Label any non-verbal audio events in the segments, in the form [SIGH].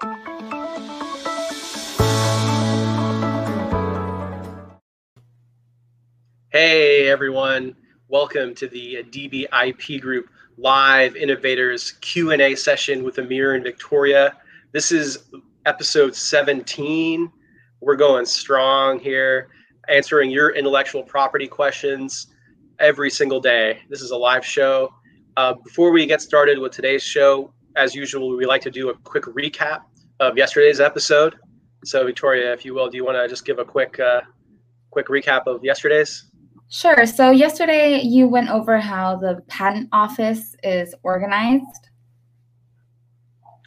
Hey everyone, welcome to the DBIP Group live innovators Q&A session with Amir and Victoria. This is episode 17. We're going strong here, answering your intellectual property questions every single day. This is a live show. Uh, before we get started with today's show, as usual, we like to do a quick recap of yesterday's episode. So, Victoria, if you will, do you want to just give a quick, uh, quick recap of yesterday's? Sure. So yesterday you went over how the patent office is organized.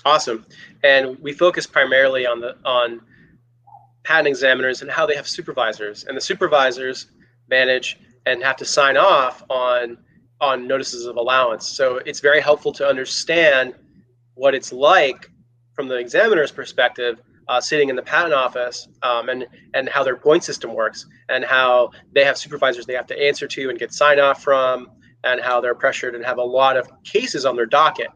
Awesome. And we focus primarily on the on patent examiners and how they have supervisors. And the supervisors manage and have to sign off on on notices of allowance. So it's very helpful to understand what it's like from the examiner's perspective uh, sitting in the patent office um, and and how their point system works and how they have supervisors they have to answer to and get sign off from and how they're pressured and have a lot of cases on their docket.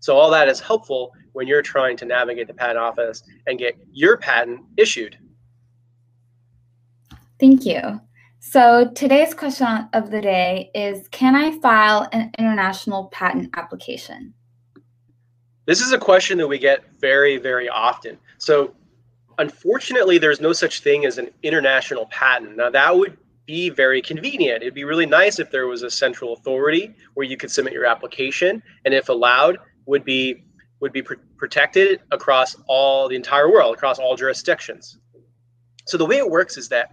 So all that is helpful when you're trying to navigate the patent office and get your patent issued. Thank you. So today's question of the day is Can I file an international patent application? This is a question that we get very, very often. So unfortunately, there's no such thing as an international patent. Now, that would be very convenient. It'd be really nice if there was a central authority where you could submit your application, and if allowed, would be would be pr- protected across all the entire world, across all jurisdictions. So the way it works is that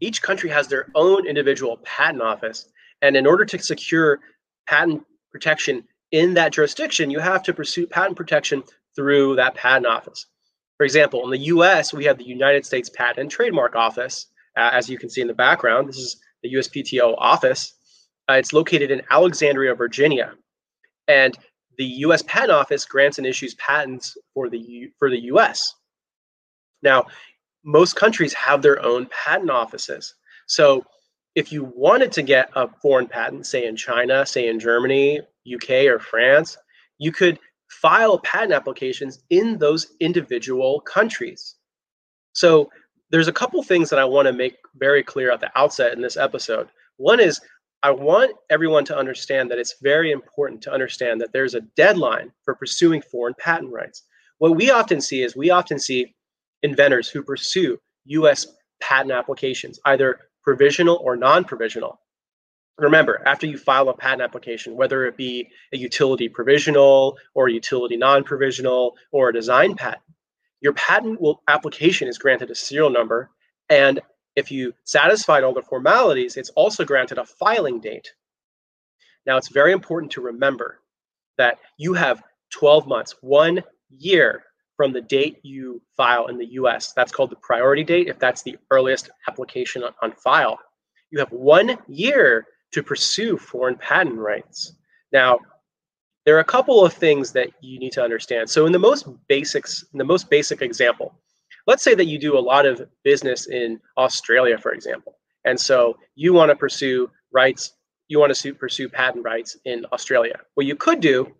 each country has their own individual patent office, and in order to secure patent protection in that jurisdiction, you have to pursue patent protection through that patent office. For example, in the US, we have the United States Patent and Trademark Office. Uh, as you can see in the background, this is the USPTO office. Uh, it's located in Alexandria, Virginia. And the US Patent Office grants and issues patents for the, U- for the US. Now, most countries have their own patent offices. So if you wanted to get a foreign patent, say in China, say in Germany, UK, or France, you could file patent applications in those individual countries. So there's a couple things that I want to make very clear at the outset in this episode. One is I want everyone to understand that it's very important to understand that there's a deadline for pursuing foreign patent rights. What we often see is we often see inventors who pursue US patent applications, either provisional or non provisional. Remember, after you file a patent application, whether it be a utility provisional or a utility non-provisional or a design patent, your patent will, application is granted a serial number. And if you satisfied all the formalities, it's also granted a filing date. Now, it's very important to remember that you have 12 months, one year from the date you file in the US. That's called the priority date, if that's the earliest application on, on file. You have one year to pursue foreign patent rights. Now, there are a couple of things that you need to understand. So in the most basics, the most basic example, let's say that you do a lot of business in Australia, for example. And so you want to pursue rights, you want to pursue patent rights in Australia. What you could do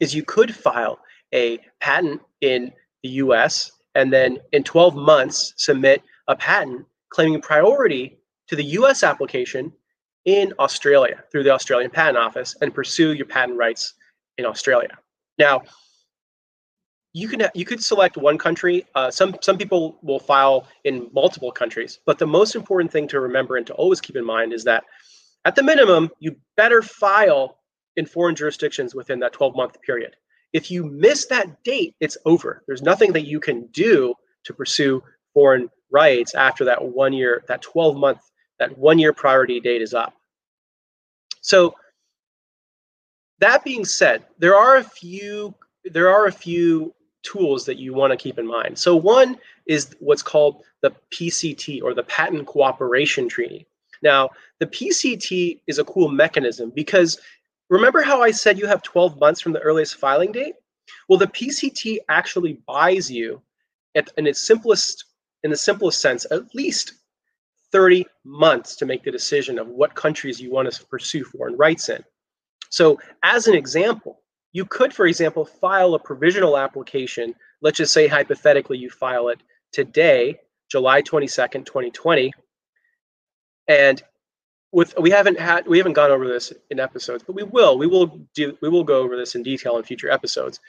is you could file a patent in the US and then in 12 months submit a patent claiming priority to the US application in Australia through the Australian Patent Office and pursue your patent rights in Australia. Now, you can you could select one country. Uh, some some people will file in multiple countries, but the most important thing to remember and to always keep in mind is that at the minimum, you better file in foreign jurisdictions within that 12 month period. If you miss that date, it's over. There's nothing that you can do to pursue foreign rights after that one year, that 12 month that one year priority date is up. So that being said, there are a few there are a few tools that you want to keep in mind. So one is what's called the PCT or the Patent Cooperation Treaty. Now, the PCT is a cool mechanism because remember how I said you have 12 months from the earliest filing date? Well, the PCT actually buys you at, in its simplest in the simplest sense at least 30 months to make the decision of what countries you want to pursue foreign rights in. So, as an example, you could, for example, file a provisional application. Let's just say hypothetically you file it today, July 22nd, 2020. And with we haven't had we haven't gone over this in episodes, but we will. We will do we will go over this in detail in future episodes.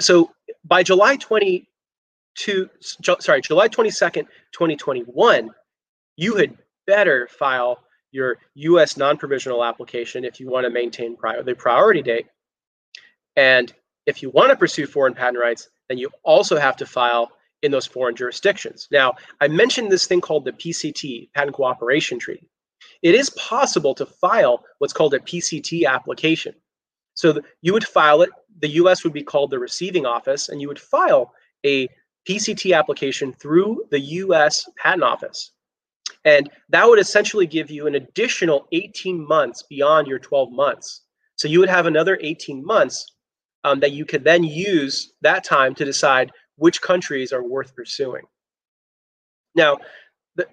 So by July 22 sorry, July 22nd, 2021, you had better file your US non-provisional application if you want to maintain the priority date. And if you want to pursue foreign patent rights, then you also have to file in those foreign jurisdictions. Now, I mentioned this thing called the PCT, Patent Cooperation Treaty. It is possible to file what's called a PCT application. So you would file it, the US would be called the receiving office, and you would file a PCT application through the US Patent Office. And that would essentially give you an additional 18 months beyond your 12 months. So you would have another 18 months um, that you could then use that time to decide which countries are worth pursuing. Now, the,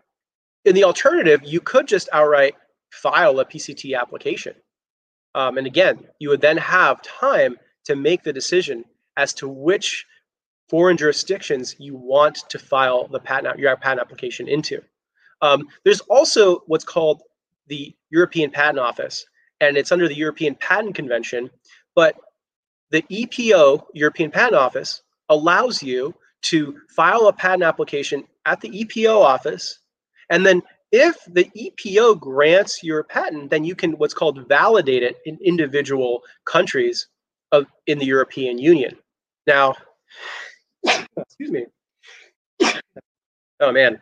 in the alternative, you could just outright file a PCT application. Um, and again, you would then have time to make the decision as to which foreign jurisdictions you want to file the patent your patent application into. Um, there's also what's called the European Patent Office, and it's under the European Patent Convention. But the EPO, European Patent Office, allows you to file a patent application at the EPO office. And then if the EPO grants your patent, then you can what's called validate it in individual countries of in the European Union. Now, [COUGHS] excuse me. [COUGHS] Oh man,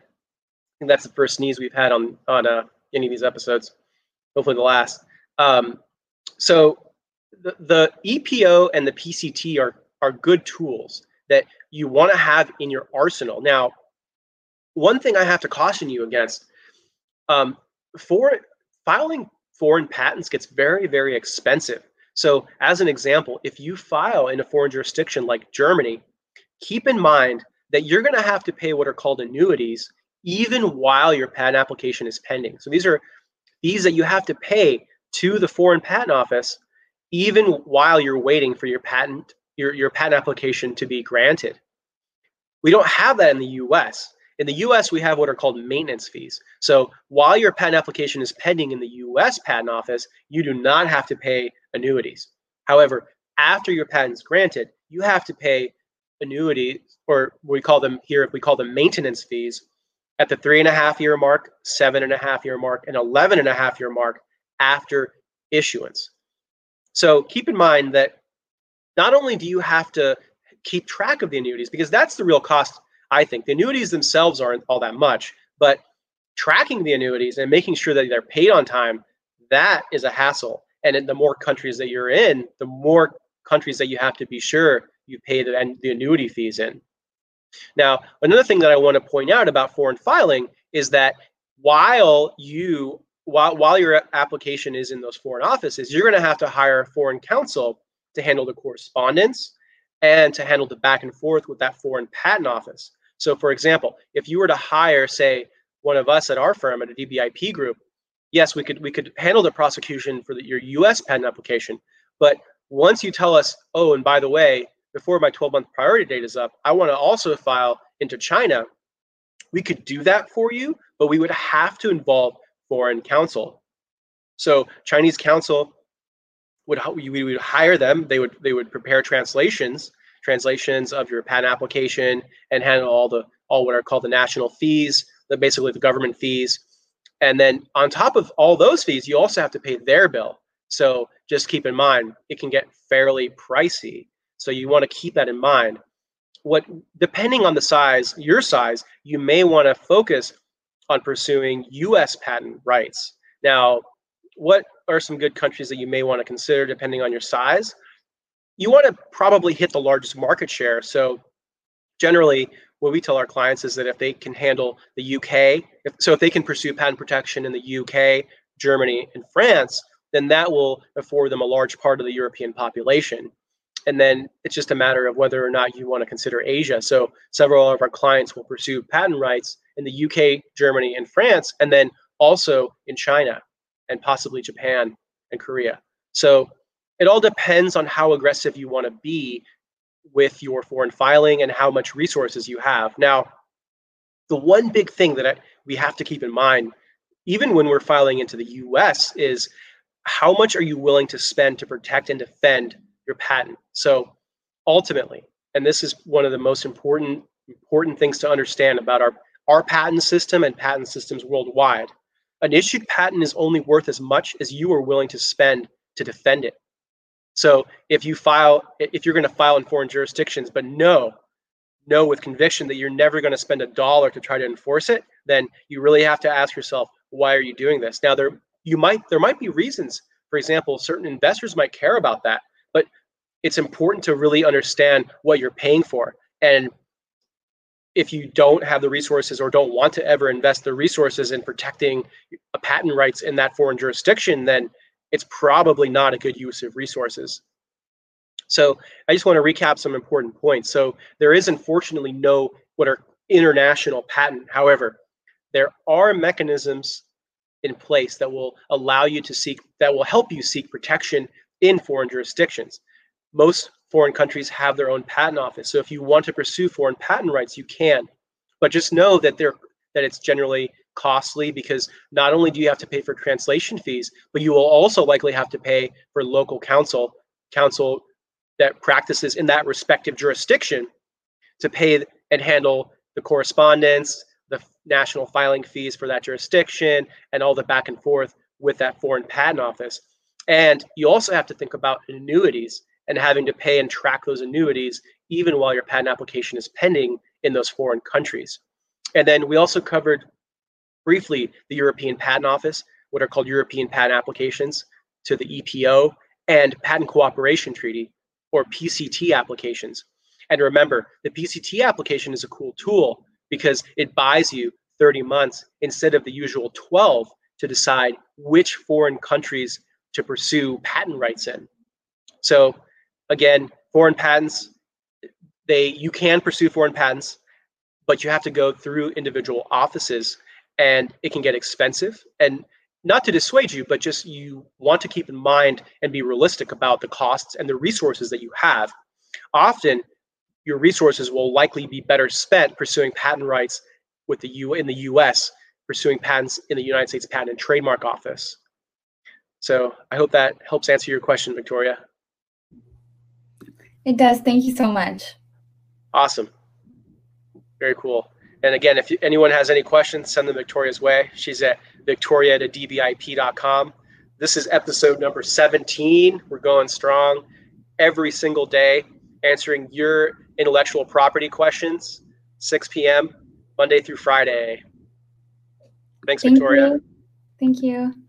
think that's the first sneeze we've had on on uh, any of these episodes. Hopefully, the last. Um, so the, the EPO and the PCT are are good tools that you want to have in your arsenal. Now, one thing I have to caution you against um, for filing foreign patents gets very very expensive. So, as an example, if you file in a foreign jurisdiction like Germany, keep in mind that you're going to have to pay what are called annuities even while your patent application is pending. So these are fees that you have to pay to the foreign patent office even while you're waiting for your patent your, your patent application to be granted. We don't have that in the US. In the US, we have what are called maintenance fees. So while your patent application is pending in the US patent office, you do not have to pay annuities. However, after your patent is granted, you have to pay annuity, or we call them here, if we call them maintenance fees, at the three and a half year mark, seven and a half year mark, and 11 and a half year mark after issuance. So keep in mind that not only do you have to keep track of the annuities, because that's the real cost, I think. The annuities themselves aren't all that much, but tracking the annuities and making sure that they're paid on time, that is a hassle. And the more countries that you're in, the more countries that you have to be sure you pay the, the annuity fees in. Now, another thing that I want to point out about foreign filing is that while you while, while your application is in those foreign offices, you're going to have to hire foreign counsel to handle the correspondence and to handle the back and forth with that foreign patent office. So, for example, if you were to hire, say, one of us at our firm at a DBIP group, yes, we could we could handle the prosecution for the, your U.S. patent application. But once you tell us, oh, and by the way, before my 12 month priority date is up, I want to also file into China. We could do that for you, but we would have to involve foreign counsel. So Chinese counsel would we would hire them. They would they would prepare translations, translations of your patent application, and handle all the all what are called the national fees, the basically the government fees. And then on top of all those fees, you also have to pay their bill. So just keep in mind, it can get fairly pricey. So you want to keep that in mind. What depending on the size, your size, you may want to focus on pursuing US patent rights. Now, what are some good countries that you may want to consider depending on your size? You want to probably hit the largest market share. So generally what we tell our clients is that if they can handle the UK, if, so if they can pursue patent protection in the UK, Germany, and France, then that will afford them a large part of the European population and then it's just a matter of whether or not you want to consider Asia. So several of our clients will pursue patent rights in the UK, Germany, and France, and then also in China and possibly Japan and Korea. So it all depends on how aggressive you want to be with your foreign filing and how much resources you have. Now, the one big thing that I, we have to keep in mind, even when we're filing into the US, is how much are you willing to spend to protect and defend your patent? So ultimately, and this is one of the most important important things to understand about our, our patent system and patent systems worldwide. An issued patent is only worth as much as you are willing to spend to defend it. So if you file, if you're going to file in foreign jurisdictions, but know, know with conviction that you're never going to spend a dollar to try to enforce it, then you really have to ask yourself, why are you doing this? Now there, you might, there might be reasons. For example, certain investors might care about that, but it's important to really understand what you're paying for. And if you don't have the resources or don't want to ever invest the resources in protecting patent rights in that foreign jurisdiction, then it's probably not a good use of resources. So I just want to recap some important points. So there is unfortunately no what are international patent. However, there are mechanisms in place that will allow you to seek that will help you seek protection in foreign jurisdictions. Most foreign countries have their own patent office. So if you want to pursue foreign patent rights, you can. But just know that that it's generally costly because not only do you have to pay for translation fees, but you will also likely have to pay for local counsel, counsel that practices in that respective jurisdiction to pay and handle the correspondence, the national filing fees for that jurisdiction, and all the back and forth with that foreign patent office. And you also have to think about annuities and having to pay and track those annuities even while your patent application is pending in those foreign countries. And then we also covered briefly the European Patent Office, what are called European patent applications to the EPO, and Patent Cooperation Treaty, or PCT applications. And remember, the PCT application is a cool tool because it buys you 30 months instead of the usual 12 to decide which foreign countries to pursue patent rights in. So again, foreign patents, they you can pursue foreign patents, but you have to go through individual offices and it can get expensive and not to dissuade you, but just you want to keep in mind and be realistic about the costs and the resources that you have. Often, your resources will likely be better spent pursuing patent rights with the U in the U.S. pursuing patents in the United States Patent and Trademark Office. So I hope that helps answer your question, Victoria. It does. Thank you so much. Awesome. Very cool. And again, if anyone has any questions, send them Victoria's way. She's at victoria at dbip.com. This is episode number 17. We're going strong every single day, answering your intellectual property questions, 6 p.m., Monday through Friday. Thanks, Thank Victoria. You. Thank you. Thank you.